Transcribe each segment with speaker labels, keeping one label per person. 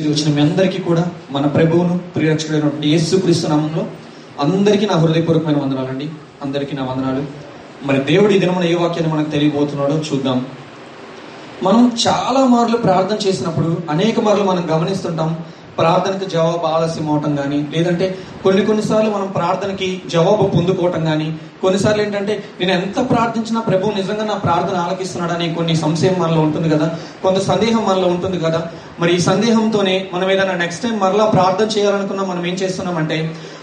Speaker 1: ఇది వచ్చిన మీ అందరికీ కూడా మన ప్రభువును ప్రియరక్షకుడైనటువంటి యేసు క్రీస్తు నామంలో అందరికీ నా హృదయపూర్వకమైన వందనాలండి. అందరికీ నా వందనాలు. మరి దేవుడు ఈ దినమున ఏ వాక్యాన్ని మనకు తెలియబోతున్నాడో చూద్దాం. మనం చాలా మార్లు ప్రార్థన చేసినప్పుడు అనేక మార్లు మనం గమనిస్తుంటాం ప్రార్థనకి జవాబు ఆలస్యం అవటం కానీ లేదంటే కొన్ని కొన్నిసార్లు మనం ప్రార్థనకి జవాబు పొందుకోవటం కానీ కొన్నిసార్లు ఏంటంటే నేను ఎంత ప్రార్థించినా ప్రభు నిజంగా నా ప్రార్థన ఆలకిస్తున్నాడని కొన్ని సంశయం మనలో ఉంటుంది కదా కొంత సందేహం మనలో ఉంటుంది కదా. మరి ఈ సందేహంతోనే మనం ఏదైనా నెక్స్ట్ టైం మరలా ప్రార్థన చేయాలనుకున్నా మనం ఏం చేస్తున్నామంటే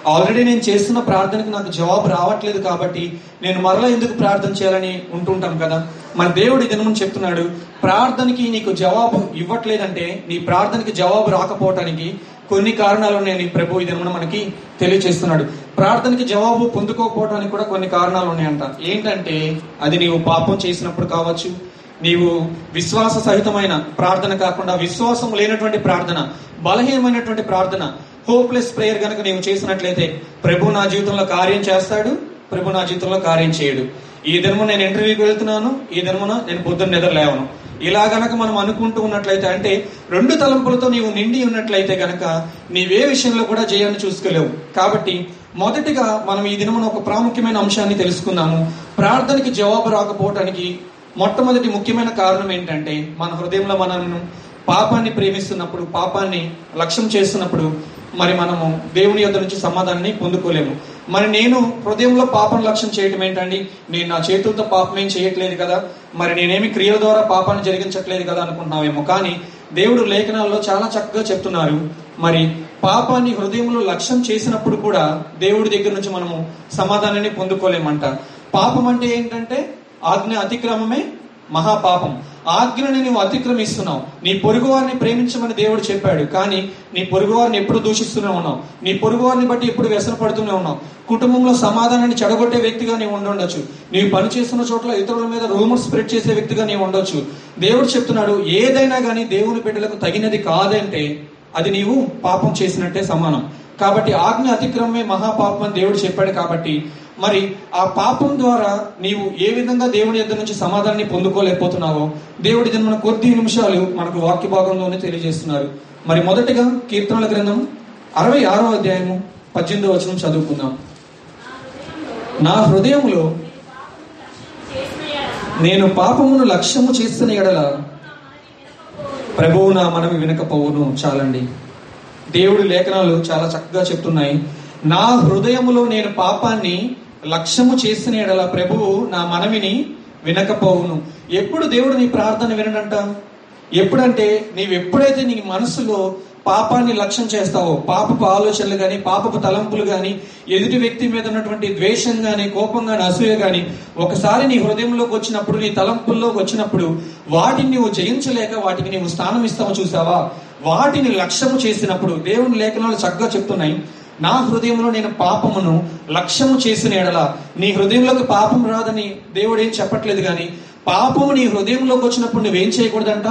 Speaker 1: ఆల్రెడీ నేను చేస్తున్న ప్రార్థనకి నాకు జవాబు రావట్లేదు కాబట్టి నేను మరలా ఎందుకు ప్రార్థన చేయాలని ఉంటుంటాం కదా. మన దేవుడు దినము చెప్తున్నాడు ప్రార్థనకి నీకు జవాబు ఇవ్వట్లేదంటే నీ ప్రార్థనకి జవాబు రాకపోవటానికి కొన్ని కారణాలు ఉన్నాయని ప్రభు ఈ దినమున మనకి తెలియచేస్తున్నాడు. ప్రార్థనకి జవాబు పొందుకోకపోవడానికి కూడా కొన్ని కారణాలు ఉన్నాయంట. ఏంటంటే అది నీవు పాపం చేసినప్పుడు కావచ్చు నీవు విశ్వాస సహితమైన ప్రార్థన కాకుండా విశ్వాసం లేనటువంటి ప్రార్థన బలహీనమైనటువంటి ప్రార్థన హోప్లెస్ ప్రేయర్ కనుక నీవు చేసినట్లయితే ప్రభు నా జీవితంలో కార్యం చేస్తాడు ప్రభు నా జీవితంలో కార్యం చేయడు. ఈ దినము నేను ఇంటర్వ్యూకి వెళ్తున్నాను ఈ దినమున నేను పొద్దున్న నిద్ర లేవను. ఇలా గనక మనం అనుకుంటూ ఉన్నట్లయితే అంటే రెండు తలంపులతో నీవు నిండి ఉన్నట్లయితే గనక నీవే విషయంలో కూడా జయాన్ని చూసుకోలేవు. కాబట్టి మొదటిగా మనం ఈ దినమున ఒక ప్రాముఖ్యమైన అంశాన్ని తెలుసుకుందాము. ప్రార్థనకి జవాబు రాకపోవటానికి మొట్టమొదటి ముఖ్యమైన కారణం ఏంటంటే మన హృదయంలో మనం పాపాన్ని ప్రేమిస్తున్నప్పుడు పాపాన్ని లక్ష్యం చేస్తున్నప్పుడు మరి మనము దేవుని యొద్ నుంచి సమాధానాన్ని పొందుకోలేము. మరి నేను హృదయంలో పాపం లక్ష్యం చేయటం ఏంటండి? నేను నా చేతులతో పాపం ఏం చేయట్లేదు కదా? మరి నేనేమి క్రియల ద్వారా పాపాన్ని జరిగించట్లేదు కదా అనుకుంటున్నామేమో కానీ దేవుడు లేఖనాల్లో చాలా చక్కగా చెప్తున్నారు. మరి పాపాన్ని హృదయంలో లక్ష్యం చేసినప్పుడు కూడా దేవుడి దగ్గర నుంచి మనము సమాధానాన్ని పొందుకోలేమంట. పాపం అంటే ఏంటంటే ఆజ్ఞ అతిక్రమమే మహాపాపం. ఆజ్ఞని నువ్వు అతిక్రమిస్తున్నావు. నీ పొరుగు వారిని ప్రేమించమని దేవుడు చెప్పాడు. కానీ నీ పొరుగు వారిని ఎప్పుడు దూషిస్తూనే ఉన్నావు. నీ పొరుగు వారిని బట్టి ఎప్పుడు వ్యసన పడుతూనే ఉన్నావు. కుటుంబంలో సమాధానాన్ని చెడగొట్టే వ్యక్తిగా నీవు ఉండొచ్చు. నీవు పని చేస్తున్న చోట్ల ఇతరుల మీద రూమర్ స్ప్రెడ్ చేసే వ్యక్తిగా నీవు ఉండొచ్చు. దేవుడు చెప్తున్నాడు ఏదైనా కానీ దేవుని బిడ్డలకు తగినది కాదంటే అది నీవు పాపం చేసినట్టే సమానం. కాబట్టి ఆజ్ఞ అతిక్రమమే మహాపాపం అని దేవుడు చెప్పాడు కాబట్టి మరి ఆ పాపం ద్వారా నీవు ఏ విధంగా దేవుని యొద్ద నుంచి సమాధానాన్ని పొందుకోలేకపోతున్నావో దేవుడి మన కొద్ది నిమిషాలు మనకు వాక్య భాగంలోనే తెలియజేస్తున్నారు. మరి మొదటిగా కీర్తనల గ్రంథం అరవై ఆరో అధ్యాయము పద్దెనిమిదో వచనం చదువుకుందాం. నా హృదయంలో నేను పాపమును లక్ష్యము చేస్తున్న ఎడల ప్రభువు నా మనవి వినకపోవును చాలండి. దేవుడి లేఖనాలు చాలా చక్కగా చెప్తున్నాయి. నా హృదయములో నేను పాపాన్ని లక్ష్యము చేసిన ఎడల ప్రభువు నా మనవిని వినకపోవును. ఎప్పుడు దేవుడు నీ ప్రార్థన వినడంట? ఎప్పుడంటే నీవు ఎప్పుడైతే నీ మనసులో పాపాన్ని లక్ష్యం చేస్తావో పాపపు ఆలోచనలు కానీ పాపపు తలంపులు కానీ ఎదుటి వ్యక్తి మీద ఉన్నటువంటి ద్వేషం కానీ కోపం కానీ అసూయ కానీ ఒకసారి నీ హృదయంలోకి వచ్చినప్పుడు నీ తలంపుల్లోకి వచ్చినప్పుడు వాటిని నువ్వు జయించలేక వాటికి నీవు స్థానం ఇస్తావో చూసావా? వాటిని లక్ష్యము చేసినప్పుడు దేవుని లేఖనాలు చక్కగా చెప్తున్నాయి. నా హృదయంలో నేను పాపమును లక్ష్యము చేసిన ఎడల నీ హృదయంలోకి పాపం రాదని దేవుడు ఏం చెప్పట్లేదు కానీ పాపము నీ హృదయంలోకి వచ్చినప్పుడు నువ్వేం చేయకూడదంట?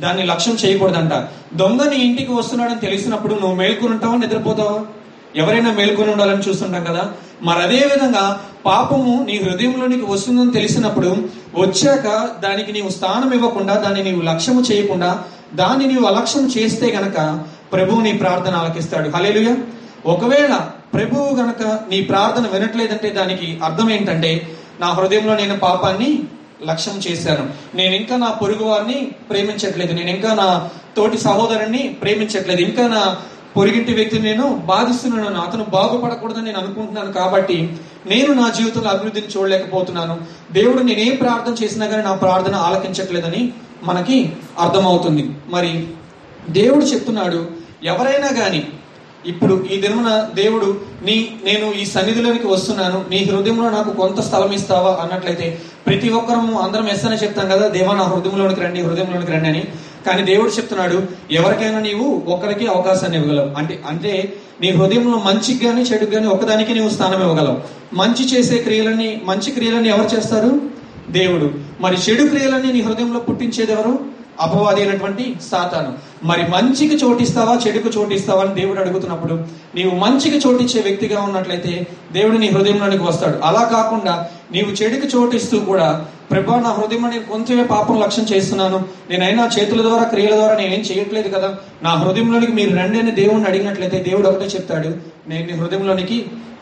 Speaker 1: దాన్ని లక్ష్యం చేయకూడదంట. దొంగ నీ ఇంటికి వస్తున్నాడని తెలిసినప్పుడు నువ్వు మేల్కొని ఉంటావా నిద్రపోతావా? ఎవరైనా మేల్కొని ఉండాలని చూస్తుంటాం కదా? మరి అదే విధంగా పాపము నీ హృదయంలోనికి వస్తుందని తెలిసినప్పుడు వచ్చాక దానికి నీవు స్థానం ఇవ్వకుండా దాన్ని నీవు లక్ష్యము చేయకుండా దాన్ని నీవు అలక్ష్యం చేస్తే గనక ప్రభువు నీ ప్రార్థన ఆలకిస్తాడు. హలేలుయ ఒకవేళ ప్రభువు గనక నీ ప్రార్థన వినట్లేదంటే దానికి అర్థం ఏంటంటే నా హృదయంలో నేను పాపాన్ని లక్ష్యం చేశాను. నేను ఇంకా నా పొరుగు వారిని ప్రేమించట్లేదు. నేను ఇంకా నా తోటి సహోదరుని ప్రేమించట్లేదు. ఇంకా నా పొరిగింటి వ్యక్తిని నేను బాధిస్తున్నాను. అతను బాగుపడకూడదని నేను అనుకుంటున్నాను కాబట్టి నేను నా జీవితంలో అభివృద్ధిని చూడలేకపోతున్నాను. దేవుడు నేనే ప్రార్థన చేసినా కానీ నా ప్రార్థన ఆలకించట్లేదని మనకి అర్థమవుతుంది. మరి దేవుడు చెప్తున్నాడు ఎవరైనా కానీ ఇప్పుడు ఈ దినమున దేవుడు నీ నేను ఈ సన్నిధిలోనికి వస్తున్నాను నీ హృదయంలో నాకు కొంత స్థలం ఇస్తావా అన్నట్లయితే ప్రతి ఒక్కరము అందరం ఎస్ అని చెప్తాం కదా దేవా నా హృదయంలోనికి రండి హృదయంలోనికి రండి అని. కానీ దేవుడు చెప్తున్నాడు ఎవరికైనా నీవు ఒకరికి అవకాశాన్ని ఇవ్వగలవు. అంటే అంటే నీ హృదయంలో మంచికి కానీ చెడుకు కానీ ఒకదానికి నీవు స్థానం ఇవ్వగలవు. మంచి చేసే క్రియలని మంచి క్రియలని ఎవరు చేస్తారు? దేవుడు. మరి చెడు క్రియలని నీ హృదయంలో పుట్టించేది ఎవరు? అపవాది అయినటువంటి సాతాను. మరి మంచికి చోటిస్తావా చెడుకు చోటిస్తావా అని దేవుడు అడుగుతున్నప్పుడు నీవు మంచికి చోటిచ్చే వ్యక్తిగా ఉన్నట్లయితే దేవుడు నీ హృదయంలోనికి వస్తాడు. అలా కాకుండా నీవు చెడుకు చోటిస్తూ కూడా ప్రభా నా హృదయంలో నేను కొంచెమే పాపం లక్ష్యం చేస్తున్నాను. నేనైనా చేతుల ద్వారా క్రియల ద్వారా నేనేం చేయట్లేదు కదా. నా హృదయంలోనికి మీరు రండి అని దేవుడిని అడిగినట్లయితే దేవుడు ఒకటే చెప్తాడు నేను నీ హృదయంలోనికి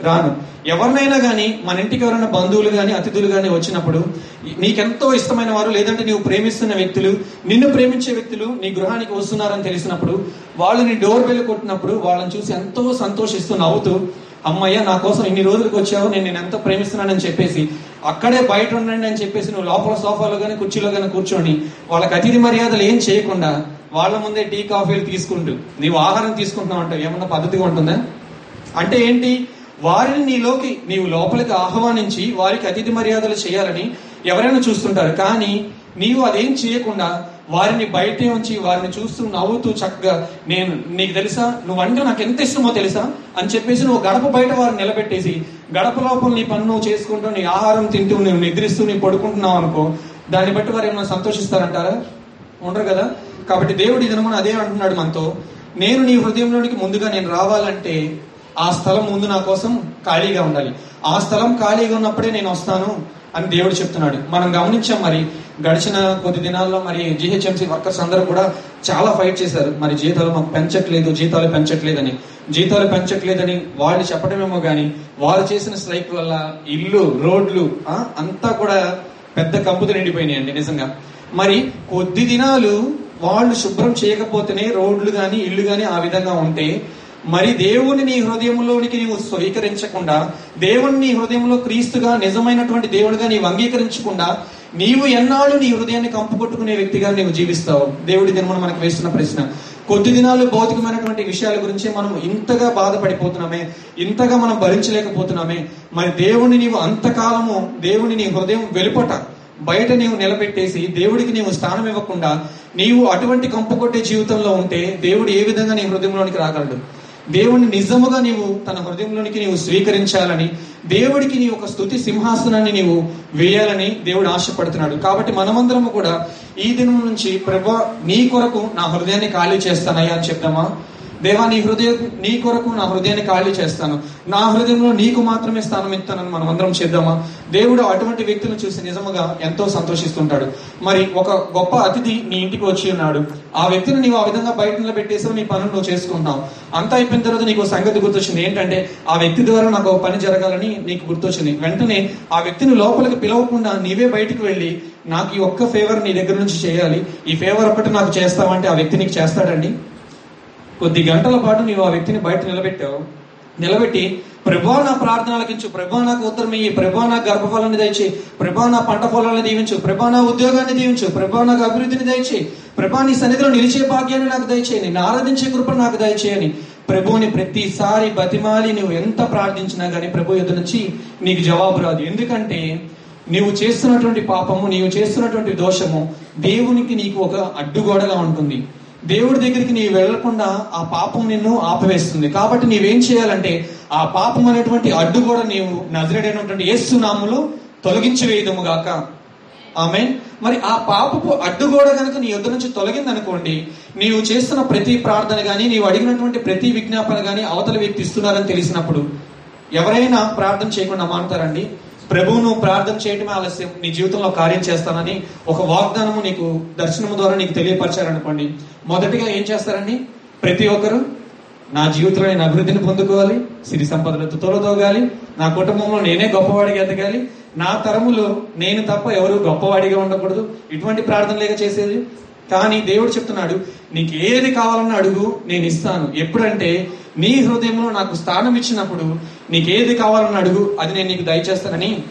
Speaker 1: రాను. ఎవరినైనా కానీ మన ఇంటికి ఎవరైనా బంధువులు కానీ అతిథులు కానీ వచ్చినప్పుడు నీకెంతో ఇష్టమైన వారు లేదంటే నీవు ప్రేమిస్తున్న వ్యక్తులు నిన్ను ప్రేమించే వ్యక్తులు నీ గృహానికి వస్తున్నారని తెలిసినప్పుడు వాళ్ళు నీ డోర్ బెల్ కొట్టినప్పుడు వాళ్ళని చూసి ఎంతో సంతోషిస్తూ నవ్వుతూ అమ్మయ్య నా కోసం ఇన్ని రోజులకు వచ్చావు నేను నేను ఎంతో ప్రేమిస్తున్నానని చెప్పేసి అక్కడే బయట ఉండండి అని చెప్పేసి నువ్వు లోపల సోఫాలో కానీ కుర్చీలో కానీ కూర్చొని వాళ్ళకి అతిథి మర్యాదలు ఏం చేయకుండా వాళ్ళ ముందే టీ కాఫీలు తీసుకుంటూ నీవు ఆహారం తీసుకుంటున్నావు అంటే ఏమన్నా పద్ధతిగా ఉంటుందా? అంటే ఏంటి? వారిని నీలోకి నీవు లోపలికి ఆహ్వానించి వారికి అతిథి మర్యాదలు చేయాలని ఎవరైనా చూస్తుంటారు. కానీ నీవు అదేం చేయకుండా వారిని బయటే ఉంచి వారిని చూస్తూ నవ్వుతూ చక్కగా నేను నీకు తెలుసా? నువ్వంటే నాకు ఎంత ఇష్టమో తెలుసా? అని చెప్పేసి నువ్వు గడప బయట వారిని నిలబెట్టేసి గడప లోపల నీ పని నువ్వు చేసుకుంటూ నీ ఆహారం తింటూ నువ్వు నిద్రిస్తూ నీ పడుకుంటున్నావు అనుకో దాన్ని బట్టి వారు ఏమైనా సంతోషిస్తారంటారా? ఉండరు కదా? కాబట్టి దేవుడు ఇది మనం అదే అంటున్నాడు మనతో. నేను నీ హృదయంలోనికి ముందుగా నేను రావాలంటే ఆ స్థలం ముందు నా కోసం ఖాళీగా ఉండాలి. ఆ స్థలం ఖాళీగా ఉన్నప్పుడే నేను వస్తాను అని దేవుడు చెప్తున్నాడు. మనం గమనించాం మరి గడిచిన కొద్ది దినాల్లో మరి జిహెచ్ఎంసీ వర్కర్స్ అందరూ కూడా చాలా ఫైట్ చేశారు. మరి జీతాలు మాకు పెంచట్లేదు జీతాలు పెంచట్లేదని. జీతాలు పెంచట్లేదని వాళ్ళు చెప్పడమేమో కానీ వాళ్ళు చేసిన స్ట్రైక్ వల్ల ఇల్లు రోడ్లు అంతా కూడా పెద్ద కంపుతో నిండిపోయినాయండి నిజంగా. మరి కొద్ది దినాలు వాళ్ళు శుభ్రం చేయకపోతేనే రోడ్లు కానీ ఇల్లు కానీ ఆ విధంగా ఉంటే మరి దేవుని నీ హృదయంలోనికి నీవు స్వీకరించకుండా దేవుని నీ హృదయంలో క్రీస్తుగా నిజమైనటువంటి దేవుడిగా నీవు అంగీకరించకుండా నీవు ఎన్నాళ్ళు నీ హృదయాన్ని కంపుకొట్టుకునే వ్యక్తిగా నీవు జీవిస్తావు? దేవుడి దినమున మనకు వేస్తున్న ప్రశ్న. కొద్ది దినాలు భౌతికమైనటువంటి విషయాల గురించి మనం ఇంతగా బాధపడిపోతున్నామే ఇంతగా మనం భరించలేకపోతున్నామే మరి దేవుని నీవు అంతకాలము దేవుని నీ హృదయం వెలుపట బయట నీవు నిలబెట్టేసి దేవుడికి నీవు స్థానం ఇవ్వకుండా నీవు అటువంటి కంపుకొట్టే జీవితంలో ఉంటే దేవుడు ఏ విధంగా నీ హృదయంలోనికి రాగలడు? దేవుని నిజముగా నీవు తన హృదయంలోనికి నీవు స్వీకరించాలని దేవుడికి నీ ఒక స్థుతి సింహాసనాన్ని నీవు వేయాలని దేవుడు ఆశపడుతున్నాడు. కాబట్టి మనమందరము కూడా ఈ దినం నుంచి ప్రభా నీ కొరకు నా హృదయాన్ని ఖాళీ చేస్తానయ్యా అని చెప్దామా? దేవా నీ హృదయం నీ కొరకు నా హృదయాన్ని ఖాళీ చేస్తాను. నా హృదయంలో నీకు మాత్రమే స్థానం ఇస్తానని మనం అందరం చేద్దామా దేవుడు అటువంటి వ్యక్తులను చూసి నిజముగా ఎంతో సంతోషిస్తుంటాడు. మరి ఒక గొప్ప అతిథి నీ ఇంటికి వచ్చి ఉన్నాడు. ఆ వ్యక్తిని నీవు ఆ విధంగా బయట నిలబెట్టేసావు నీ పనులు నువ్వు చేసుకుంటావు అంతా అయిపోయిన తర్వాత నీకు ఓ సంగతి గుర్తొచ్చింది. ఏంటంటే ఆ వ్యక్తి ద్వారా నాకు పని జరగాలని నీకు గుర్తొచ్చింది. వెంటనే ఆ వ్యక్తిని లోపలికి పిలవకుండా నీవే బయటికి వెళ్ళి నాకు ఈ ఒక్క ఫేవర్ నీ దగ్గర నుంచి చేయాలి. ఈ ఫేవర్ ఒక్కటి నాకు చేస్తావంటే ఆ వ్యక్తి నీకు చేస్తాడండి? కొద్ది గంటల పాటు నీవు ఆ వ్యక్తిని బయట నిలబెట్టావు. నిలబెట్టి ప్రభా నా ప్రార్థనలకించు ప్రభా నాకు ఉత్తరం ఇయ్యి ప్రభా నా గర్భఫలాన్ని దయచి ప్రభా నా పంట పొలాన్ని దీవించు. ప్రభా నా ఉద్యోగాన్ని దీవించు. ప్రభా నాకు అభివృద్ధిని దయచి ప్రభా నీ సన్నిధిలో నిలిచే భాగ్యాన్ని నాకు దయచేయని నేను ఆరాధించే కృప నాకు దయచేయని ప్రభువుని ప్రతిసారి బతిమాలి. నువ్వు ఎంత ప్రార్థించినా కానీ ప్రభు ఎదురు నుంచి నీకు జవాబు రాదు. ఎందుకంటే నీవు చేస్తున్నటువంటి పాపము నీవు చేస్తున్నటువంటి దోషము దేవునికి నీకు ఒక అడ్డుగోడగా ఉంటుంది. దేవుడి దగ్గరికి నీవు వెళ్ళకుండా ఆ పాపం నిన్ను ఆపవేస్తుంది. కాబట్టి నీవేం చేయాలంటే ఆ పాపం అనేటువంటి అడ్డుగోడ నీవు నజరేడైనటువంటి యేసు నామములో తొలగించి వేయదము గాక. ఆమె మరి ఆ పాపపు అడ్డుగోడ కనుక నీ యొద్ద నుంచి తొలగిందనుకోండి నీవు చేస్తున్న ప్రతి ప్రార్థన కానీ నీవు అడిగినటువంటి ప్రతి విజ్ఞాపన కానీ అవతల వ్యక్తి ఇస్తున్నారని తెలిసినప్పుడు ఎవరైనా ప్రార్థన చేయకుండా మానుతారండి? ప్రభువును ప్రార్థన చేయటమే ఆలస్యం. నీ జీవితంలో కార్యం చేస్తానని ఒక వాగ్దానము నీకు దర్శనము ద్వారా నీకు తెలియపరిచారనుకోండి. మొదటిగా ఏం చేస్తారండి? ప్రతి ఒక్కరు నా జీవితంలో నేను అభివృద్ధిని పొందుకోవాలి సిరి సంపదలతో తోలతోగాలి నా కుటుంబంలో నేనే గొప్పవాడిగా ఎదగాలి నా తరములో నేను తప్ప ఎవరు గొప్పవాడిగా ఉండకూడదు. ఇటువంటి ప్రార్థనలేగా చేసేది కానీ దేవుడు చెప్తున్నాడు నీకు ఏది కావాలన్నా అడుగు నేను ఇస్తాను. ఎప్పుడంటే నీ హృదయంలో నాకు స్థానం ఇచ్చినప్పుడు నీకు ఏది కావాలన్నా అడుగు అది నేను నీకు దయచేస్తానని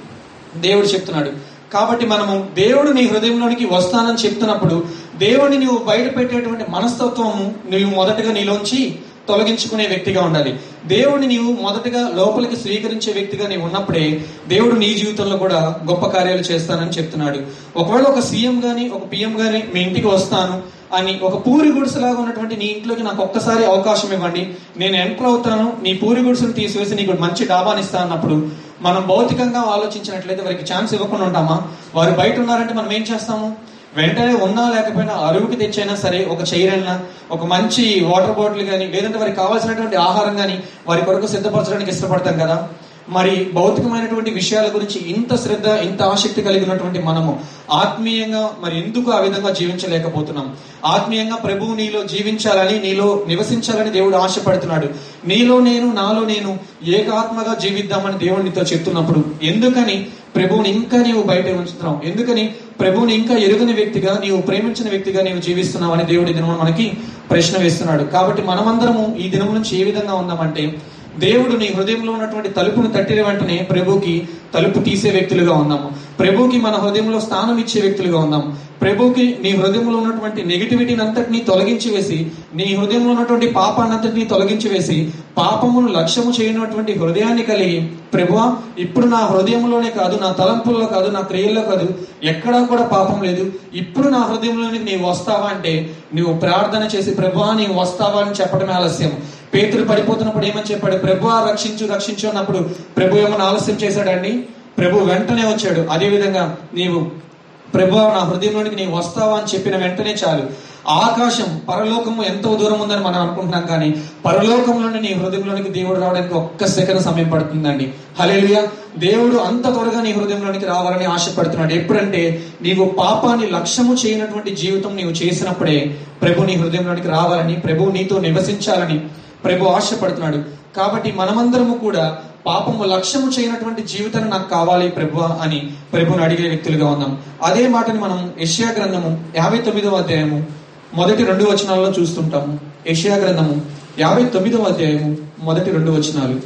Speaker 1: దేవుడు చెప్తున్నాడు. కాబట్టి మనము దేవుడు నీ హృదయంలోనికి వస్తానని చెప్తున్నప్పుడు దేవుడిని నువ్వు బయట పెట్టేటువంటి మనస్తత్వము నువ్వు మొదటగా నీలోంచి తొలగించుకునే వ్యక్తిగా ఉండాలి. దేవుడిని నీవు మొదటగా లోపలికి స్వీకరించే వ్యక్తిగా నీవు ఉన్నప్పుడే దేవుడు నీ జీవితంలో కూడా గొప్ప కార్యాలు చేస్తానని చెప్తున్నాడు. ఒకవేళ ఒక సీఎం గాని ఒక పిఎం గాని మీ ఇంటికి వస్తాను అని ఒక పూరి గుడిసెలాగా ఉన్నటువంటి నీ ఇంట్లోకి నాకు ఒక్కసారి అవకాశం ఇవ్వండి. నేను ఎంటర్ అవుతాను. నీ పూరి గుడిసెలు తీసివేసి నీకు మంచి డాబాని ఇస్తా అన్నప్పుడు మనం భౌతికంగా ఆలోచించినట్లయితే వారికి ఛాన్స్ ఇవ్వకుండా ఉంటామా? వారు బయట ఉన్నారంటే మనం ఏం చేస్తాము? వెంటనే ఉన్నా లేకపోయినా అరువుకి తెచ్చైనా సరే ఒక చైర్ అయినా ఒక మంచి వాటర్ బాటిల్ కానీ లేదంటే వారికి కావాల్సినటువంటి ఆహారం కానీ వారి కొరకు సిద్ధపరచడానికి ఇష్టపడతాం కదా. మరి భౌతికమైనటువంటి విషయాల గురించి ఇంత శ్రద్ధ ఇంత ఆసక్తి కలిగినటువంటి మనము ఆత్మీయంగా మరి ఎందుకు ఆ విధంగా జీవించలేకపోతున్నాం? ఆత్మీయంగా ప్రభువు నీలో జీవించాలని నీలో నివసించాలని దేవుడు ఆశపడుతున్నాడు. నీలో నేను నాలో నేను ఏకాత్మగా జీవిద్దామని దేవుడు నీతో చెప్తున్నప్పుడు ఎందుకని ప్రభువుని ఇంకా నీవు బయట ఉంచుతున్నావు? ఎందుకని ప్రభువుని ఇంకా ఎరుగని వ్యక్తిగా నీవు ప్రేమించిన వ్యక్తిగా నీవు జీవిస్తున్నావు అని దేవుడి దినము మనకి ప్రశ్న వేస్తున్నాడు. కాబట్టి మనమందరము ఈ దినము నుంచి ఏ విధంగా ఉన్నామంటే దేవుడు నీ హృదయంలో ఉన్నటువంటి తలుపును తట్టిన వెంటనే ప్రభుకి తలుపు తీసే వ్యక్తులుగా ఉన్నాము. ప్రభుకి మన హృదయంలో స్థానం ఇచ్చే వ్యక్తులుగా ఉన్నాం ప్రభుకి నీ హృదయంలో ఉన్నటువంటి నెగిటివిటీని అంతటినీ తొలగించి వేసి నీ హృదయంలో ఉన్నటువంటి పాపాన్నంతటినీ తొలగించి వేసి పాపమును లక్ష్యము చేయనటువంటి హృదయాన్ని కలిగి ప్రభువా ఇప్పుడు నా హృదయంలోనే కాదు నా తలంపుల్లో కాదు నా క్రియల్లో కాదు ఎక్కడా కూడా పాపం లేదు. ఇప్పుడు నా హృదయంలోనే నీవు వస్తావా అంటే నువ్వు ప్రార్థన చేసి ప్రభువా నీవు వస్తావా? అని చెప్పడమే ఆలస్యం. పేతులు పడిపోతున్నప్పుడు ఏమని చెప్పాడు? ప్రభువా రక్షించు రక్షించు అన్నప్పుడు ప్రభు ఏమన్నా ఆలస్యం చేశాడండి? ప్రభు వెంటనే వచ్చాడు. అదే విధంగా నీవు ప్రభు నా హృదయంలోనికి నీవు వస్తావా అని చెప్పిన వెంటనే చాలు. ఆకాశం పరలోకము ఎంతో దూరం ఉందని మనం అనుకుంటున్నాం కానీ పరలోకంలోని నీ హృదయంలోనికి దేవుడు రావడానికి ఒక్క సెకండ్ సమయం పడుతుందండి. హలేలుయా దేవుడు అంత త్వరగా నీ హృదయంలోనికి రావాలని ఆశపడుతున్నాడు. ఎప్పుడంటే నీవు పాపాన్ని లక్ష్యము చేయనటువంటి జీవితం నీవు చేసినప్పుడే ప్రభు నీ హృదయంలోనికి రావాలని ప్రభు నీతో నివసించాలని ప్రభు ఆశపడుతున్నాడు. కాబట్టి మనమందరము కూడా పాపము లక్ష్యము చేయనటువంటి జీవితాన్ని నాకు కావాలి ప్రభు అని ప్రభుని అడిగే వ్యక్తులుగా ఉన్నాం. అదే మాటని మనం ఏషియా గ్రంథము యాభై తొమ్మిదవ అధ్యాయము మొదటి రెండు వచనాల్లో చూస్తుంటాము. ఏషియా గ్రంథము యాభై తొమ్మిదవ అధ్యాయము మొదటి రెండు వచనాలు.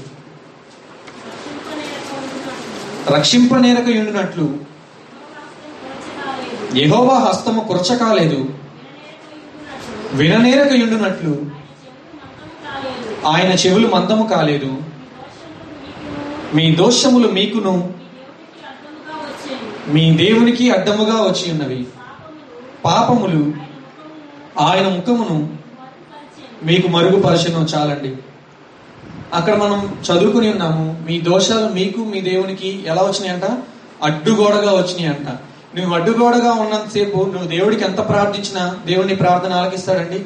Speaker 1: రక్షింపనేరక ఉండినట్లు ఎహోవా హస్తము కురచకాలేదు. విననేరక ఉండునట్లు ఆయన చెవులు మందము కాలేదు. మీ దోషములు మీకును మీ దేవునికి అడ్డముగా వచ్చి ఉన్నవి. పాపములు ఆయన ముఖమును మీకు మరుగుపరచను చాలండి. అక్కడ మనం చదువుకుని ఉన్నాము మీ దోషాలు మీకు మీ దేవునికి ఎలా వచ్చినాయంట? అడ్డుగోడగా వచ్చినాయి అంట నువ్వు అడ్డుగోడగా ఉన్నంతసేపు నువ్వు దేవుడికి ఎంత ప్రార్థించినా దేవుని ప్రార్థన ఆలకిస్తాడండి.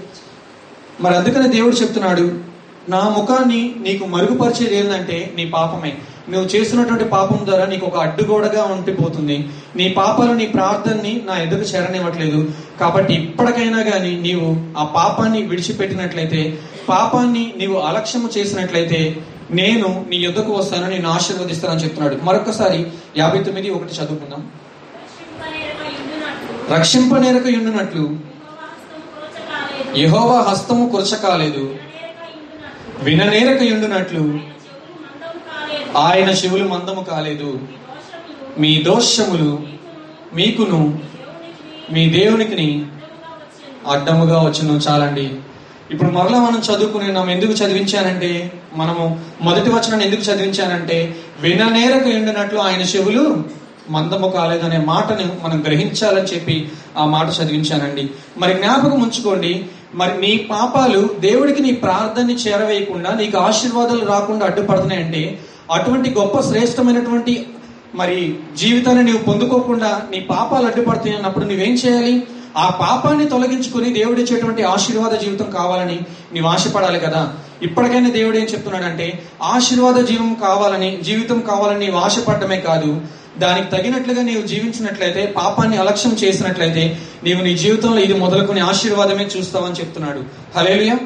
Speaker 1: మరి అందుకనే దేవుడు చెప్తున్నాడు నా ముఖాన్ని నీకు మరుగుపరిచేది ఏంటంటే నీ పాపమే. నువ్వు చేస్తున్నటువంటి పాపం ద్వారా నీకు ఒక అడ్డుగోడగా ఉండిపోతుంది. నీ పాపాలు నీ ప్రార్థనని నా ఎదురు చేరనివ్వట్లేదు. కాబట్టి ఇప్పటికైనా కానీ నీవు ఆ పాపాన్ని విడిచిపెట్టినట్లయితే పాపాన్ని నీవు అలక్ష్యము చేసినట్లయితే నేను నీ యుద్ధకు వస్తాను నేను ఆశీర్వదిస్తానని చెప్తున్నాడు. మరొకసారి యాభై తొమ్మిది ఒకటి చదువుకుందాం. రక్షింపనేరక ఎండునట్లు యహోవా హస్తము కురచకాలేదు విననేరక ఉండునట్లు ఆయన శివులు మందము కాలేదు. మీ దోషములు మీకును మీ దేవునికి అడ్డముగా వచ్చును చాలండి. ఇప్పుడు మరలా మనం చదువుకుని మనం ఎందుకు చదివించానంటే మనము మొదటి వచనాన్ని ఎందుకు చదివించానంటే విననేరకు ఎండినట్లు ఆయన చెవులు మందము కాలేదనే మాటను మనం గ్రహించాలని చెప్పి ఆ మాట చదివించానండి. మరి జ్ఞాపకం ఉంచుకోండి మరి నీ పాపాలు దేవుడికి నీ ప్రార్థనని చేరవేయకుండా నీకు ఆశీర్వాదాలు రాకుండా అడ్డుపడుతున్నాయంటే అటువంటి గొప్ప శ్రేష్టమైనటువంటి మరి జీవితాన్ని నీవు పొందుకోకుండా నీ పాపాలు అడ్డుపడుతున్నాయి అన్నప్పుడు నువ్వేం చేయాలి? ఆ పాపాన్ని తొలగించుకుని దేవుడు ఇచ్చేటువంటి ఆశీర్వాద జీవితం కావాలని నీవు ఆశపడాలి కదా. ఇప్పటికైనా దేవుడు ఏం చెప్తున్నాడంటే ఆశీర్వాద జీవం కావాలని జీవితం కావాలని నీవు ఆశపడమే కాదు దానికి తగినట్లుగా నీవు జీవించినట్లయితే పాపాన్ని అలక్ష్యం చేసినట్లయితే నీవు నీ జీవితంలో ఇది మొదలుకొని ఆశీర్వాదమే చూస్తావని చెప్తున్నాడు. హలేలుయా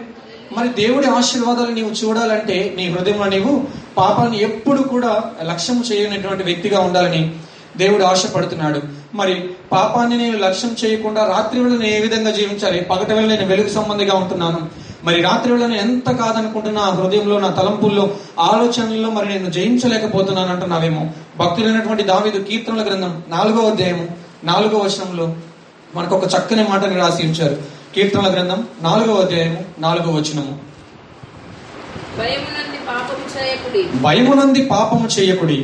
Speaker 1: మరి దేవుడి ఆశీర్వాదాలు నీవు చూడాలంటే నీ హృదయంలో నీవు పాపాన్ని ఎప్పుడు కూడా లక్ష్యం చేయనటువంటి వ్యక్తిగా ఉండాలని దేవుడు ఆశపడుతున్నాడు. మరి పాపాన్ని నేను లక్ష్యం చేయకుండా రాత్రి వేళ నేను ఏ విధంగా జీవించాలి? పగట వేళ నేను వెలుగు సంబంధిగా ఉంటున్నాను. మరి రాత్రి వేళ నేను ఎంత కాదనుకుంటున్నా నా హృదయంలో నా తలంపుల్లో ఆలోచనల్లో మరి నేను జయించలేకపోతున్నాను అంటున్నావేమో భక్తులైనటువంటి దావీదు కీర్తనల గ్రంథం నాలుగో అధ్యాయము నాలుగో వచనంలో మనకు ఒక చక్కని మాటని రాసి ఉంచారు. కీర్తనల గ్రంథం నాలుగో అధ్యాయము నాలుగో వచనము.
Speaker 2: భయమునంది పాపము చేయకుడి.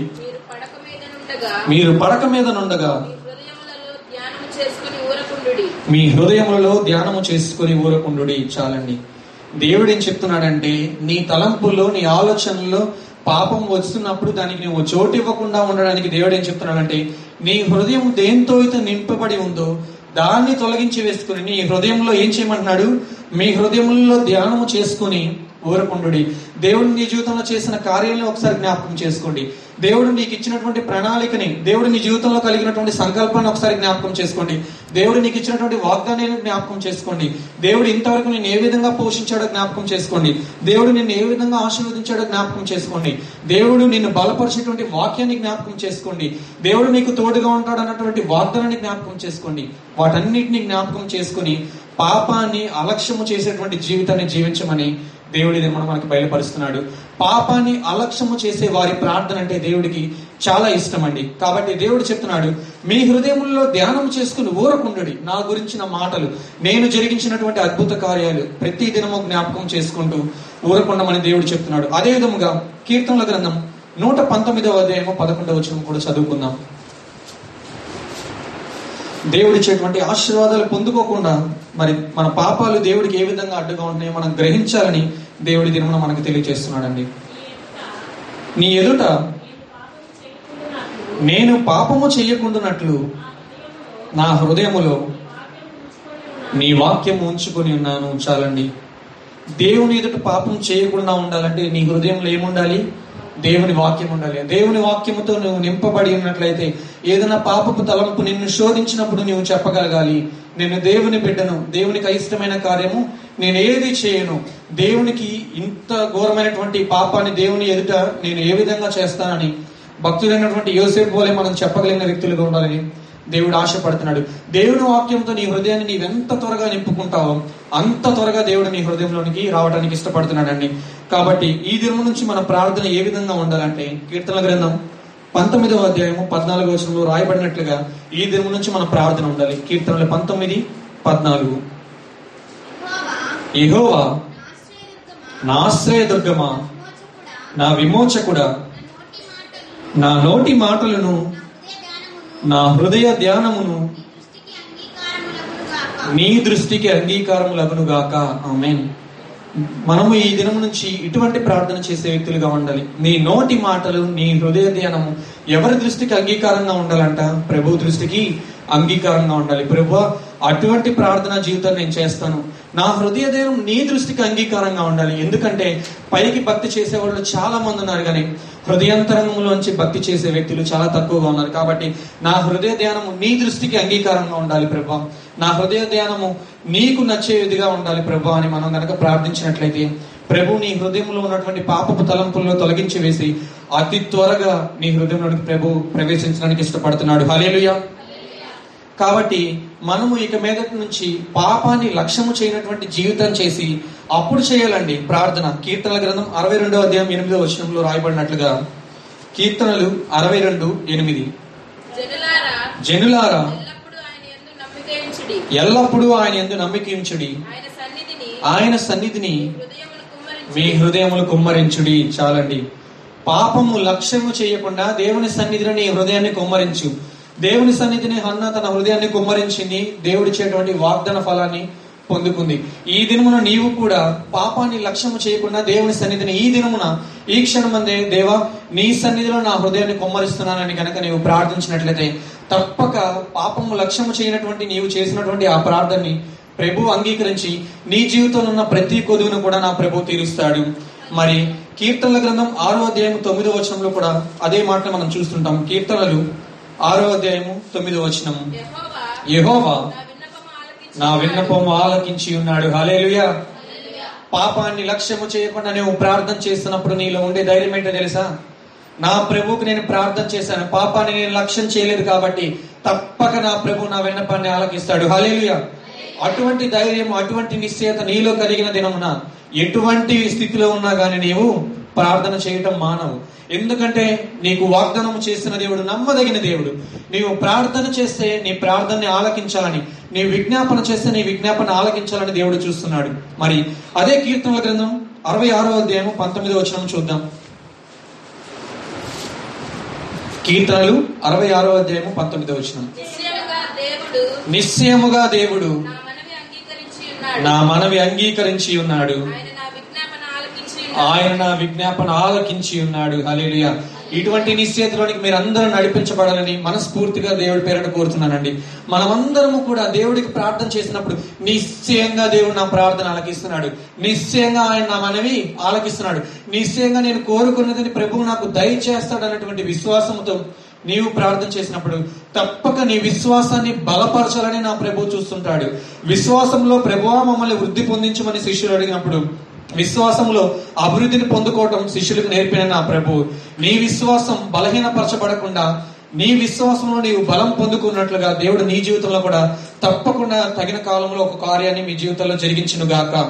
Speaker 1: మీరు పడక మీద నుండగా
Speaker 2: మీ హృదయములలో ధ్యానము చేసుకుని ఊరకుండుడి.
Speaker 1: చాలండి. దేవుడు ఏం చెప్తున్నాడంటే నీ తలంపుల్లో నీ ఆలోచనల్లో పాపం వస్తున్నప్పుడు దానికి నువ్వు చోటు ఇవ్వకుండా ఉండడానికి దేవుడు ఏం చెప్తున్నాడంటే నీ హృదయం దేంతో అయితే నింపబడి ఉందో దాన్ని తొలగించి వేసుకుని నీ హృదయంలో ఏం చేయమంటున్నాడు? మీ హృదయంలో ధ్యానము చేసుకుని ఊరకుండుడి దేవుడు నీ జీవితంలో చేసిన కార్యాలను ఒకసారి జ్ఞాపకం చేసుకోండి. దేవుడు నీకు ఇచ్చినటువంటి ప్రణాళికని దేవుడు నీ జీవితంలో కలిగినటువంటి సంకల్పాన్ని ఒకసారి జ్ఞాపకం చేసుకోండి. దేవుడు నీకు ఇచ్చినటువంటి వాగ్దానాన్ని జ్ఞాపకం చేసుకోండి. దేవుడు ఇంతవరకు నేను ఏ విధంగా పోషించాడో జ్ఞాపకం చేసుకోండి. దేవుడు నిన్ను ఏ విధంగా ఆశీర్వదించాడో జ్ఞాపకం చేసుకోండి. దేవుడు నిన్ను బలపరిచేటువంటి వాక్యాన్ని జ్ఞాపకం చేసుకోండి. దేవుడు నీకు తోడుగా ఉంటాడు అన్నటువంటి వాగ్దానాన్ని జ్ఞాపకం చేసుకోండి. వాటన్నిటిని జ్ఞాపకం చేసుకుని పాపాన్ని అలక్ష్యము చేసేటువంటి జీవితాన్ని జీవించమని దేవుడి నిర్మాణం మనకు బయలుపరుస్తున్నాడు. పాపాన్ని అలక్ష్యము చేసే వారి ప్రార్థన అంటే దేవుడికి చాలా ఇష్టం అండి కాబట్టి దేవుడు చెప్తున్నాడు మీ హృదయముల్లో ధ్యానం చేసుకుని ఊరకుండుడి. నా గురించిన మాటలు నేను జరిగించినటువంటి అద్భుత కార్యాలు ప్రతి దినము జ్ఞాపకం చేసుకుంటూ ఊరకుండమని దేవుడు చెప్తున్నాడు. అదే విధముగా కీర్తనల గ్రంథం నూట పంతొమ్మిదవ అధ్యాయము పదకొండవ వచనం కూడా చదువుకుందాం. దేవుడిచ్చేటువంటి ఆశీర్వాదాలు పొందుకోకుండా మరి మన పాపాలు దేవుడికి ఏ విధంగా అడ్డుగా ఉంటున్నాయో మనం గ్రహించాలని దేవుడి దినమున మనకు తెలియజేస్తున్నాడండి. నీ ఎదుట నేను పాపము చేయకుండానట్లు నా హృదయములో నీ వాక్యం ఉంచుకొని ఉన్నాను. ఉంచాలండి దేవుని ఎదుట పాపం చేయకుండా ఉండాలంటే నీ హృదయంలో ఏముండాలి? దేవుని వాక్యం ఉండాలి. దేవుని వాక్యముతో నువ్వు నింపబడి ఉన్నట్లయితే ఏదైనా పాపపు తలంపు నిన్ను శోధించినప్పుడు నువ్వు చెప్పగలగాలి. నేను దేవుని బిడ్డను దేవునికి అయిష్టమైన కార్యము నేను ఏది చేయను? దేవునికి ఇంత ఘోరమైనటువంటి పాపాన్ని దేవుని ఎదుట నేను ఏ విధంగా చేస్తానని? భక్తులైనటువంటి యోసేపు పోలే మనం చెప్పగలిగిన వ్యక్తులుగా ఉండాలని దేవుడు ఆశపడుతున్నాడు. దేవుని వాక్యంతో నీ హృదయాన్ని నీవెంత త్వరగా నింపుకుంటావో అంత త్వరగా దేవుడు నీ హృదయంలోనికి రావడానికి ఇష్టపడుతున్నాడండి. కాబట్టి ఈ దినం నుంచి మన ప్రార్థన ఏ విధంగా ఉండాలంటే కీర్తన గ్రంథం పంతొమ్మిదవ అధ్యాయము పద్నాలుగో వచనంలో రాయబడినట్లుగా ఈ దినం నుంచి మన ప్రార్థన ఉండాలి. కీర్తనలు పంతొమ్మిది పద్నాలుగు. ఇహోవా నా ఆశ్రయదుర్గమా నా విమోచకుడా నా నోటి మాటలను నా హృదయ ధ్యానమును నీ దృష్టికి అంగీకారం గాక. ఆమెన్. మనము ఈ దినం నుంచి ఇటువంటి ప్రార్థన చేసే వ్యక్తులుగా ఉండాలి. నీ నోటి మాటలు నీ హృదయ ధ్యానము ఎవరి దృష్టికి అంగీకారంగా ఉండాలంట? ప్రభు దృష్టికి అంగీకారంగా ఉండాలి. ప్రభు అటువంటి ప్రార్థన జీవితం నేను చేస్తాను. నా హృదయ నీ దృష్టికి అంగీకారంగా ఉండాలి. ఎందుకంటే పైకి భక్తి చేసే వాళ్ళు చాలా మంది ఉన్నారు కానీ హృదయాంతరంగంలోంచి భక్తి చేసే వ్యక్తులు చాలా తక్కువగా ఉన్నారు. కాబట్టి నా హృదయ ధ్యానము నీ దృష్టికి అంగీకారంగా ఉండాలి ప్రభా. నా హృదయ ధ్యానము నీకు నచ్చే విధిగా ఉండాలి ప్రభా అని మనం కనుక ప్రార్థించినట్లయితే ప్రభు నీ హృదయంలో ఉన్నటువంటి పాపపు తలంపులను తొలగించి వేసి అతి త్వరగా నీ హృదయంలోనికి ప్రభు ప్రవేశించడానికి ఇష్టపడుతున్నాడు. హలేలుయా కాబట్టి మనము ఇక మీదటి నుంచి పాపాన్ని లక్ష్యము చేయనటువంటి జీవితం చేసి అప్పుడు చేయాలండి ప్రార్థన. కీర్తనల గ్రంథం అరవై రెండో అధ్యాయం ఎనిమిదో వచనంలో రాయబడినట్లుగా కీర్తనలు అరవై రెండు ఎనిమిది.
Speaker 2: జనులారా ఎల్లప్పుడూ ఆయన
Speaker 1: ఎందు నమ్మికించుడి
Speaker 2: ఆయన సన్నిధిని
Speaker 1: మీ హృదయములు కుమ్మరించుడి. చాలండి. పాపము లక్ష్యము చేయకుండా దేవుని సన్నిధిని నీ హృదయాన్ని కుమ్మరించు. దేవుని సన్నిధిని హన్న తన హృదయాన్ని కుమ్మరించింది. దేవుడిచ్చేటువంటి వాగ్దాన ఫలాన్ని పొందుకుంది. ఈ దినమున నీవు కూడా పాపాన్ని లక్ష్యము చేయకుండా దేవుని సన్నిధిని ఈ దినమున ఈ క్షణమందే దేవా నీ సన్నిధిలో నా హృదయాన్ని కుమ్మరిస్తున్నానని కనుక నీవు ప్రార్థించినట్లయితే తప్పక పాపము లక్ష్యము చేయనటువంటి నీవు చేసినటువంటి ఆ ప్రార్థనని ప్రభు అంగీకరించి నీ జీవితంలో ఉన్న ప్రతి కొదువును కూడా నా ప్రభు తీరుస్తాడు. మరి కీర్తనల గ్రంథం ఆరో అధ్యాయం తొమ్మిదో వచనంలో కూడా అదే మాటను మనం చూస్తుంటాం. కీర్తనలు ఆరో అధ్యాయము తొమ్మిదో వచనము.
Speaker 2: యెహోవా నా విన్నపము ఆలకించి
Speaker 1: నా విన్నపము ఆలకించి ఉన్నాడు. హలేలుయా పాపాన్ని లక్ష్యము చేయకుండా నువ్వు ప్రార్థన చేస్తున్నప్పుడు నీలో ఉండే ధైర్యం ఏంటో తెలుసా? నా ప్రభువుకి నేను ప్రార్థన చేశాను. పాపాన్ని నేను లక్ష్యం చేయలేదు కాబట్టి తప్పక నా ప్రభు నా విన్నపాన్ని ఆలకిస్తాడు. హలేలుయా అటువంటి ధైర్యం అటువంటి నిశ్చయత నీలో కలిగిన దినమున ఎటువంటి స్థితిలో ఉన్నా గానీ నీవు ప్రార్థన చేయటం మానవు. ఎందుకంటే నీకు వాగ్దానం చేసిన దేవుడు నమ్మదగిన దేవుడు. నీవు ప్రార్థన చేస్తే నీ ప్రార్థనని ఆలకించాలని నీ విజ్ఞాపన చేస్తే నీ విజ్ఞాపన ఆలకించాలని దేవుడు చూస్తున్నాడు. మరి అదే కీర్తనల గ్రంథం అరవై ఆరో అధ్యాయము పంతొమ్మిదో వచనం చూద్దాం. కీర్తనలు అరవై ఆరో అధ్యాయము పంతొమ్మిదో వచనం.
Speaker 2: నిశ్చయముగా దేవుడు నా మనవి అంగీకరించి ఉన్నాడు. ఆయన నా విజ్ఞాపన ఆలకించి
Speaker 1: ఉన్నాడు. హలేలుయా ఇటువంటి నిశ్చేతలోనికి మీరు అందరూ నడిపించబడాలని మనస్ఫూర్తిగా దేవుడి పేరట కోరుతున్నానండి. మనమందరము కూడా దేవుడికి ప్రార్థన చేసినప్పుడు నిశ్చయంగా దేవుడు నా ప్రార్థన ఆలకిస్తున్నాడు. నిశ్చయంగా ఆయన నా మనవి ఆలకిస్తున్నాడు. నిశ్చయంగా నేను కోరుకున్నదని ప్రభువు నాకు దయచేస్తాడు అన్నటువంటి విశ్వాసంతో నీవు ప్రార్థన చేసినప్పుడు తప్పక నీ విశ్వాసాన్ని బలపరచాలని నా ప్రభు చూస్తుంటాడు. విశ్వాసంలో ప్రభువా మమ్మల్ని వృద్ధి పొందించమని శిష్యులు అడిగినప్పుడు విశ్వాసంలో అభివృద్ధిని పొందుకోవటం శిష్యులకు నేర్పిన నా ప్రభు నీ విశ్వాసం బలహీనపరచబడకుండా నీ విశ్వాసంలో నీవు బలం పొందుకున్నట్లుగా దేవుడు నీ జీవితంలో కూడా తప్పకుండా తగిన కాలంలో ఒక కార్యాన్ని మీ జీవితంలో జరిగించును గాక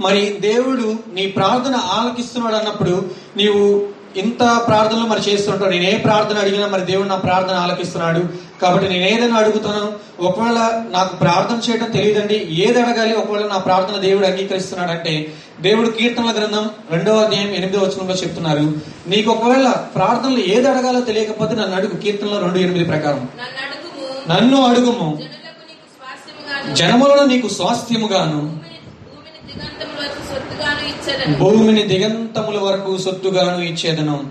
Speaker 1: మరి దేవుడు నీ ప్రార్థన ఆలకిస్తున్నాడు అన్నప్పుడు నీవు ఇంత ప్రార్థనలు మరి చేస్తుంటావు నేను ఏ ప్రార్థన అడిగినా మరి దేవుడు నా ప్రార్థన ఆలకిస్తున్నాడు కాబట్టి నేను ఏదైనా అడుగుతాను ఒకవేళ నాకు ప్రార్థన చేయడం తెలియదండి ఏది అడగాలి ఒకవేళ నా ప్రార్థన దేవుడు అంగీకరిస్తున్నాడు అంటే దేవుడు కీర్తనల గ్రంథం రెండవ అధ్యాయం ఎనిమిదో వచనంలో చెప్తున్నారు. నీకు ఒకవేళ ప్రార్థనలు ఏది అడగాలో తెలియకపోతే నన్ను అడుగు. కీర్తనలో రెండు ఎనిమిది ప్రకారం.
Speaker 2: నన్ను అడుగుము.
Speaker 1: జనములను నీకు స్వాస్థ్యముగాను
Speaker 2: భూమిని భూమిని దిగంతముల వరకు సొత్తుగాను ఇచ్చేదను
Speaker 1: భూమిని దిగంతముల వరకు సొత్తుగాను ఇచ్చేదను.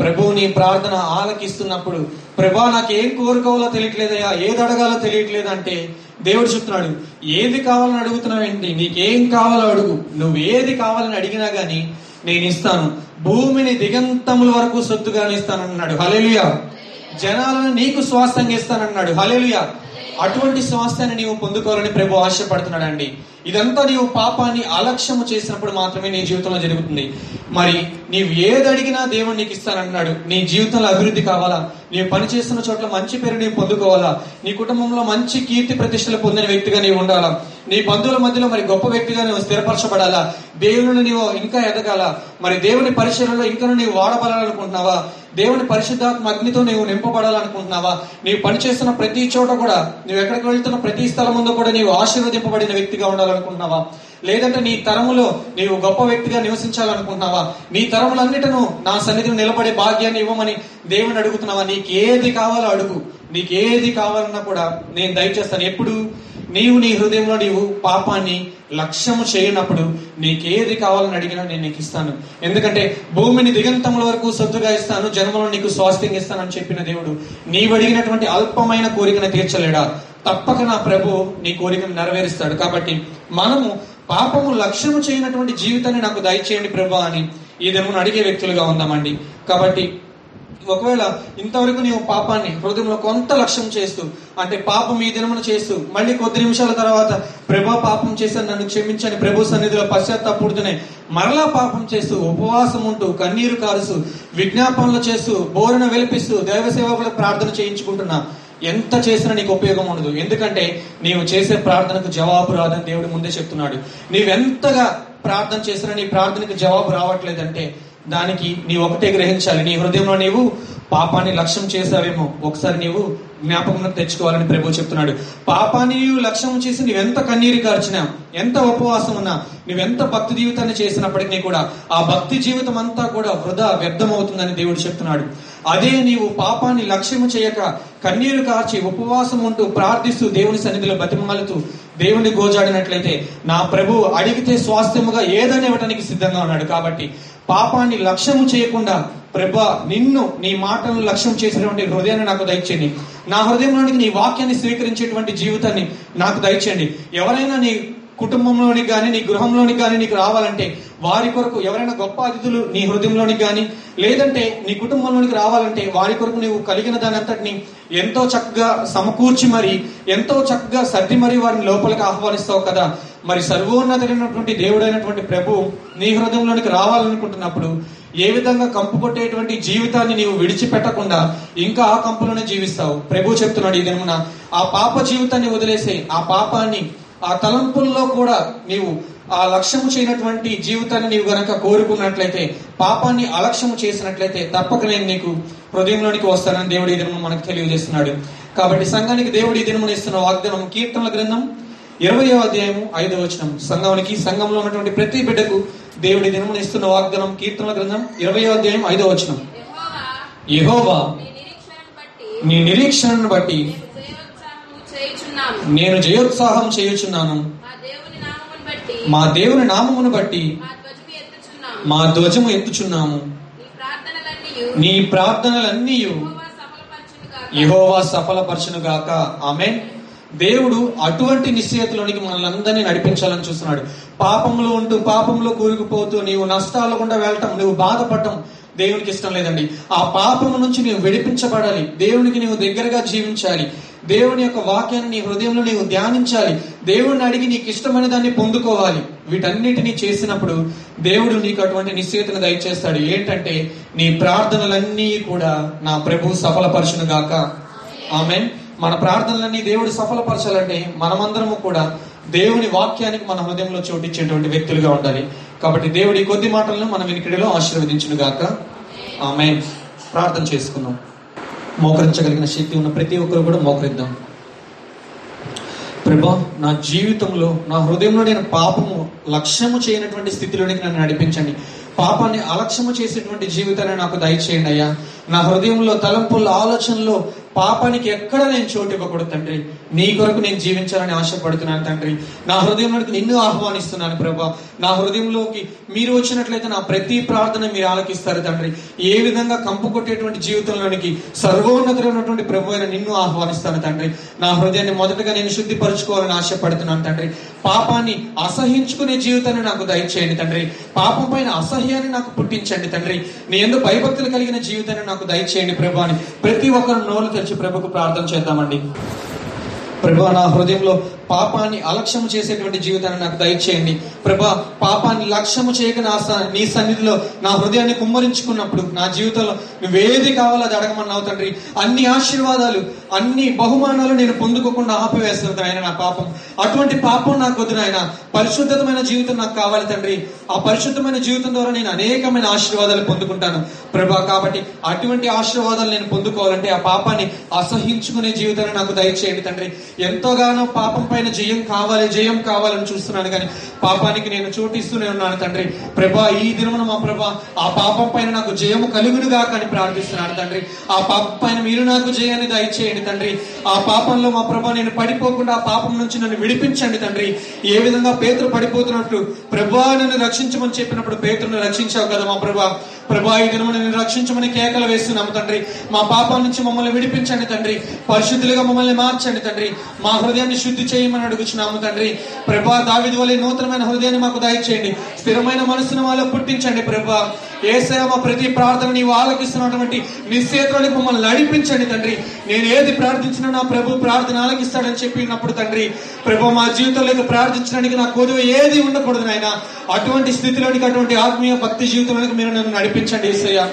Speaker 1: ప్రభు నీ ప్రార్థన ఆలకిస్తున్నప్పుడు ప్రభా నాకు ఏం కోరుకోవాలో తెలియట్లేదయ్యా ఏది అడగాలో తెలియట్లేదు అంటే దేవుడు చెప్తున్నాడు ఏది కావాలని అడుగుతున్నావేంటి? నీకేం కావాలో అడుగు. నువ్వు ఏది కావాలని అడిగినా గాని నేను ఇస్తాను. భూమిని దిగంతముల వరకు సొత్తుగాను ఇస్తానన్నాడు. హలేలుయా జనాలను నీకు స్వాస్థంగా ఇస్తానన్నాడు హలేలుయా అటువంటి స్వాస్థ్యాన్ని నీవు పొందుకోవాలని ప్రభు ఆశపడుతున్నాడండి. ఇదంతా నీవు పాపాన్ని అలక్ష్యము చేసినప్పుడు మాత్రమే నీ జీవితంలో జరుగుతుంది. మరి నీవు ఏది అడిగినా దేవుడు నీకు ఇస్తానంటున్నాడు. నీ జీవితంలో అభివృద్ధి కావాలా? నీవు పని చేస్తున్న చోట్ల మంచి పేరు నీవు పొందుకోవాలా? నీ కుటుంబంలో మంచి కీర్తి ప్రతిష్టలు పొందిన వ్యక్తిగా నీవు ఉండాలా? నీ బంధువుల మధ్యలో మరి గొప్ప వ్యక్తిగా నువ్వు స్థిరపరచబడాలా? దేవుని నీవు ఇంకా ఎదగాల? మరి దేవుని పరిచయంలో ఇంకా నీవు వాడబడాలనుకుంటున్నావా? దేవుని పరిశుద్ధాత్మ అగ్నితో నీవు నింపబడాలనుకుంటున్నావా? నీవు పనిచేస్తున్న ప్రతి చోట కూడా నువ్వు ఎక్కడికి వెళ్తున్న ప్రతి స్థలం ముందు కూడా నీవు ఆశీర్వదింపబడిన వ్యక్తిగా ఉండాలనుకుంటున్నావా? లేదంటే నీ తరములో నీవు గొప్ప వ్యక్తిగా నివసించాలనుకుంటున్నావా? నీ తరములన్నిటను నా సన్నిధిని నిలబడే భాగ్యాన్ని ఇవ్వమని దేవుని అడుగుతున్నావా? నీకు ఏది కావాలో అడుగు. నీకు ఏది కావాలన్నా కూడా నేను దయచేస్తాను. ఎప్పుడు? నీవు నీ హృదయంలో నీవు పాపాన్ని లక్ష్యము చేయనప్పుడు నీకేది కావాలని అడిగినా నేను నీకు ఇస్తాను. ఎందుకంటే భూమిని దిగంతముల వరకు సొత్తుగా ఇస్తాను జన్మలో నీకు స్వాస్థ్యం ఇస్తానని చెప్పిన దేవుడు నీవు అడిగినటువంటి అల్పమైన కోరికను తీర్చలేడా? తప్పక నా ప్రభు నీ కోరికను నెరవేరుస్తాడు. కాబట్టి మనము పాపము లక్ష్యము చేయనటువంటి జీవితాన్ని నాకు దయచేయండి ప్రభు అని ఈ దినమును అడిగే వ్యక్తులుగా ఉందామండి. కాబట్టి ఒకవేళ ఇంతవరకు నీవు పాపాన్ని హృదయంలో కొంత లక్ష్యం చేస్తూ అంటే పాపం ఈ దినమున చేస్తూ మళ్ళీ కొద్ది నిమిషాల తర్వాత ప్రభా పాపం చేశాను నన్ను క్షమించని ప్రభు సన్నిధిలో పశ్చాత్తాపడుతూనే మరలా పాపం చేస్తూ ఉపవాసం ఉంటూ కన్నీరు కారుస్తూ విజ్ఞాపనలు చేస్తూ బోరణ వెలిపిస్తూ దైవ సేవకులకు ప్రార్థన చేయించుకుంటున్నా. ఎంత చేసినా నీకు ఉపయోగం ఉండదు. ఎందుకంటే నీవు చేసే ప్రార్థనకు జవాబు రాదని దేవుడు ముందే చెప్తున్నాడు. నీవెంతగా ప్రార్థన చేసినా నీ ప్రార్థనకు జవాబు రావట్లేదంటే దానికి నీ ఒకటే గ్రహించాలి. నీ హృదయంలో నీవు పాపాన్ని లక్ష్యం చేసావేమో ఒకసారి నీవు జ్ఞాపకం తెచ్చుకోవాలని ప్రభు చెప్తున్నాడు. పాపాన్ని లక్ష్యం చేసి నువ్వెంత కన్నీరు కార్చినా ఎంత ఉపవాసం ఉన్నా నువ్వెంత భక్తి జీవితాన్ని చేసినప్పటికీ కూడా ఆ భక్తి జీవితం అంతా కూడా వృధా వ్యర్థమవుతుందని దేవుడు చెప్తున్నాడు. అదే నీవు పాపాన్ని లక్ష్యము చేయక కన్నీరు కార్చి ఉపవాసం ఉంటూ ప్రార్థిస్తూ దేవుని సన్నిధిలో బతిమాలుతూ దేవుని గోజాడినట్లయితే నా ప్రభు అడిగితే స్వాస్థ్యముగా ఏదని ఇవ్వటానికి సిద్ధంగా ఉన్నాడు కాబట్టి పాపాన్ని లక్ష్యము చేయకుండా ప్రభా నిన్ను నీ మాటలను లక్ష్యం చేసినటువంటి హృదయాన్ని నాకు దయచేయండి. నా హృదయంలోనికి నీ వాక్యాన్ని స్వీకరించేటువంటి జీవితాన్ని నాకు దయచేయండి. ఎవరైనా నీ కుటుంబంలోనికి కానీ నీ గృహంలోనికి కానీ నీకు రావాలంటే వారి కొరకు ఎవరైనా గొప్ప అతిథులు నీ హృదయంలోనికి కానీ లేదంటే నీ కుటుంబంలోనికి రావాలంటే వారి కొరకు నీవు కలిగిన దాని అంతటిని ఎంతో చక్కగా సమకూర్చి మరి ఎంతో చక్కగా సర్ది మరి వారిని లోపలికి ఆహ్వానిస్తావు కదా. మరి సర్వోన్నతమైనటువంటి దేవుడైనటువంటి ప్రభు నీ హృదయంలోనికి రావాలనుకుంటున్నప్పుడు ఏ విధంగా కంపు కొట్టేటువంటి జీవితాన్ని నీవు విడిచిపెట్టకుండా ఇంకా ఆ కంపులోనే జీవిస్తావు? ప్రభు చెప్తున్నాడు ఈ దినమున ఆ పాప జీవితాన్ని వదిలేసే ఆ పాపాన్ని ఆ తలంపుల్లో కూడా నీవు ఆ లక్ష్యము చేయనటువంటి జీవితాన్ని నీవు గనక కోరుకున్నట్లయితే పాపాన్ని అలక్ష్యము చేసినట్లయితే తప్పక నేను నీకు హృదయంలోనికి వస్తానని దేవుడు ఈ దినము మనకు తెలియజేస్తున్నాడు. కాబట్టి సంఘానికి దేవుడు ఈ దినమున ఇస్తున్న వాగ్దానం కీర్తనల గ్రంథం ఇరవయో అధ్యాయము ఐదవ వచనం. సంఘానికి సంఘంలో ఉన్నటువంటి ప్రతి బిడ్డకు దేవుడి దినమున ఇస్తున్న వాగ్దానం కీర్తనల గ్రంథం ఇరవయో అధ్యాయం ఐదవ వచనం.
Speaker 2: యెహోవా నీ నిరీక్షణను బట్టి
Speaker 1: నేను జయోత్సాహం చేయుచున్నాను.
Speaker 2: మా దేవుని నామమును బట్టి
Speaker 1: మా
Speaker 2: ధ్వజము ఎత్తుచున్నాము. నీ ప్రార్థనలన్నీ
Speaker 1: నీ ప్రార్థనలన్నీ
Speaker 2: యెహోవా సఫలపరచును గాక.
Speaker 1: యహోవా సఫలపరచును గాక. ఆమె దేవుడు అటువంటి నిశ్చయతలోనికి మనల్ని అందరినీ నడిపించాలని చూస్తున్నాడు. పాపంలో ఉంటూ పాపంలో కూరుకుపోతూ నీవు నష్టాలు గుండా వెళ్ళటం నువ్వు బాధపడటం దేవునికి ఇష్టం లేదండి. ఆ పాపం నుంచి నీవు విడిపించబడాలి. దేవునికి నీవు దగ్గరగా జీవించాలి. దేవుని యొక్క వాక్యాన్ని నీ హృదయంలో నీవు ధ్యానించాలి. దేవుడిని అడిగి నీకు ఇష్టమైన దాన్ని పొందుకోవాలి. వీటన్నిటినీ చేసినప్పుడు దేవుడు నీకు అటువంటి నిశ్చయితను దయచేస్తాడు. ఏంటంటే నీ ప్రార్థనలన్నీ కూడా నా ప్రభు సఫలపరచును గాక ఆమె మన ప్రార్థనలన్నీ దేవుడు సఫలపరచాలంటే మనమందరము కూడా దేవుని వాక్యానికి మన హృదయంలో చోటిచ్చేటువంటి వ్యక్తులుగా ఉండాలి. కాబట్టి దేవుడి కొద్ది మాటలను మన వినికిడిలో ఆశీర్వదించును గాక ఆమె ప్రార్థన చేసుకుందాం. మోకరించగలిగిన శక్తి ఉన్న ప్రతి ఒక్కరు కూడా మోకరిద్దాం. ప్రభా నా జీవితంలో నా హృదయంలో నేను పాపము లక్ష్యము చేయనటువంటి స్థితిలోనికి నన్ను నడిపించండి. పాపాన్ని అలక్ష్యము చేసేటువంటి జీవితాన్ని నాకు దయచేయండి అయ్యా. నా హృదయంలో తలంపుల ఆలోచనలో పాపానికి ఎక్కడ నేను చోటు ఇవ్వకూడదు తండ్రి. నీ కొరకు నేను జీవించాలని ఆశపడుతున్నాను తండ్రి. నా హృదయంలోకి నిన్ను ఆహ్వానిస్తున్నాను ప్రభా. నా హృదయంలోకి మీరు వచ్చినట్లయితే నా ప్రతి ప్రార్థన మీరు ఆలకిస్తారు తండ్రి. ఏ విధంగా కంపు కొట్టేటువంటి జీవితంలోనికి సర్వోన్నతమైనటువంటి ప్రభు అయిన నిన్ను ఆహ్వానిస్తాను తండ్రి. నా హృదయాన్ని మొదటగా నేను శుద్ధిపరచుకోవాలని ఆశపడుతున్నాను తండ్రి. పాపాన్ని అసహించుకునే జీవితాన్ని నాకు దయచేయండి తండ్రి. పాపం పైన అసహ్యాన్ని నాకు పుట్టించండి తండ్రి. నీ ఎందుకు భయభక్తులు కలిగిన జీవితాన్ని నాకు దయచేయండి ప్రభు అని ప్రతి ఒక్కరు నోరు తెరిచి ప్రభుకు ప్రార్థన చేద్దామండి. ప్రభా నా హృదయంలో పాపాన్ని అలక్ష్యము చేసేటువంటి జీవితాన్ని నాకు దయచేయండి. ప్రభా పాపాన్ని లక్ష్యము చేయక నా స- నీ సన్నిధిలో నా హృదయాన్ని కుమ్మరించుకున్నప్పుడు నా జీవితంలో నువ్వేది కావాలో అది అడగమన్నావు తండ్రి. అన్ని ఆశీర్వాదాలు అన్ని బహుమానాలు నేను పొందుకోకుండా ఆపివేస్తుంది ఆయన నా పాపం. అటువంటి పాపం నాకు వద్దు ఆయన పరిశుద్ధమైన జీవితం నాకు కావాలి తండ్రి. ఆ పరిశుద్ధమైన జీవితం ద్వారా నేను అనేకమైన ఆశీర్వాదాలు పొందుకుంటాను. ప్రభా కాబట్టి అటువంటి ఆశీర్వాదాలు నేను పొందుకోవాలంటే ఆ పాపాన్ని అసహించుకునే జీవితాన్ని నాకు దయచేయండి తండ్రి. ఎంతోగానో పాపం పైన జయం కావాలి జయం కావాలని చూస్తున్నాను కానీ పాపానికి నేను చోటిస్తూనే ఉన్నాను తండ్రి. ప్రభా ఈ దినమున మా ప్రభా ఆ పాపం పైన నాకు జయము కలుగునుగా కానీ ప్రార్థిస్తున్నాను తండ్రి. ఆ పాపం పైన మీరు నాకు జయాన్ని దయచేయండి తండ్రి. ఆ పాపంలో మా ప్రభా నేను పడిపోకుండా ఆ పాపం నుంచి నన్ను విడిపించండి తండ్రి. ఏ విధంగా పేతులు పడిపోతున్నట్లు ప్రభా నన్ను రక్షించమని చెప్పినప్పుడు పేతులను రక్షించావు కదా మా ప్రభా. ప్రభా ఈ దినము నేను రక్షించమని కేకలు వేస్తున్నాము తండ్రి. మా పాపం నుంచి మమ్మల్ని విడిపించండి తండ్రి. పరిశుద్ధులుగా మమ్మల్ని మార్చండి తండ్రి. మా హృదయాన్ని శుద్ధి చేయమని అడుగుచున్నాము తండ్రి. ప్రభా దావిది వలె నూతనమైన హృదయాన్ని మాకు దయచేయండి. స్థిరమైన మనసును మాలో పుట్టించండి ప్రభా. ఏసయ మా ప్రతి ప్రార్థన నీవు ఆలకిస్తున్నటువంటి నిశ్చేతులని మమ్మల్ని నడిపించండి తండ్రి. నేను ఏది ప్రార్థించినా నా ప్రభు ప్రార్థన ఆలకిస్తాడని చెప్పినప్పుడు తండ్రి. ప్రభు మా జీవితంలోకి ప్రార్థించడానికి నా కోరిక ఏది ఉండకూడదు నాయన. అటువంటి స్థితిలోనికి అటువంటి ఆత్మీయ భక్తి జీవితంలోకి మీరు నన్ను నడిపించండి ఏసయ్య.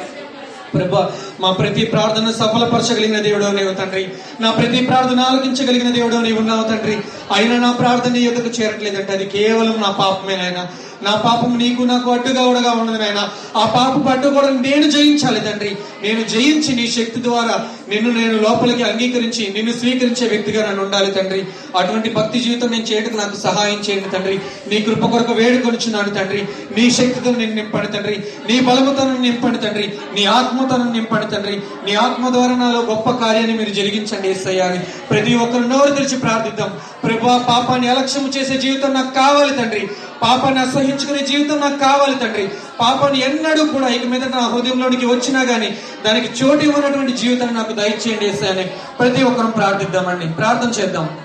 Speaker 1: ప్రభా మా ప్రతి ప్రార్థన సఫలపరచగలిగిన దేవుడో నీవు తండ్రి. నా ప్రతి ప్రార్థన ఆలకించగలిగిన దేవుడో నీవు ఉన్నావు తండ్రి. అయినా నా ప్రార్థన నీ యొక్కకు చేరట్లేదంటే అది కేవలం నా పాపమే నాయన. నా పాపం నీకు నాకు అడ్డుగా ఉండగా ఉన్నది నాయన. ఆ పాపం అడ్డు నేను జయించాలి తండ్రి. నేను జయించి నీ శక్తి ద్వారా నిన్ను నేను లోపలికి అంగీకరించి నిన్ను స్వీకరించే వ్యక్తిగా నన్ను ఉండాలి తండ్రి. అటువంటి భక్తి జీవితం నేను చేయటకు నాకు సహాయం చేయండి తండ్రి. నీ కృప కొరకు వేడుకొనిచున్నాను తండ్రి. నీ శక్తితో నేను నింపండి తండ్రి. నీ బలముతో నింపండి తండ్రి. నీ ఆత్మతో నింపండి తండ్రి. నీ ఆత్మ ద్వారా నాలో గొప్ప కార్యాన్ని మీరు జరిగించండి ఏసయ్యా అని. ప్రతి ఒక్కరు నోరు తెరిచి ప్రార్థిద్దాం. ప్రభా పాపాన్ని అలక్ష్యము చేసే జీవితం నాకు కావాలి తండ్రి. పాపాన్ని అసహించుకునే జీవితం నాకు కావాలి తండ్రి. పాపాన్ని ఎన్నడూ కూడా ఇక మీద నా హృదయంలోనికి వచ్చినా గానీ దానికి చోటు ఇవ్వనటువంటి జీవితాన్ని నాకు దయచేయండి అని ప్రతి ఒక్కరం ప్రార్థిద్దామండి. ప్రార్థన చేద్దాం.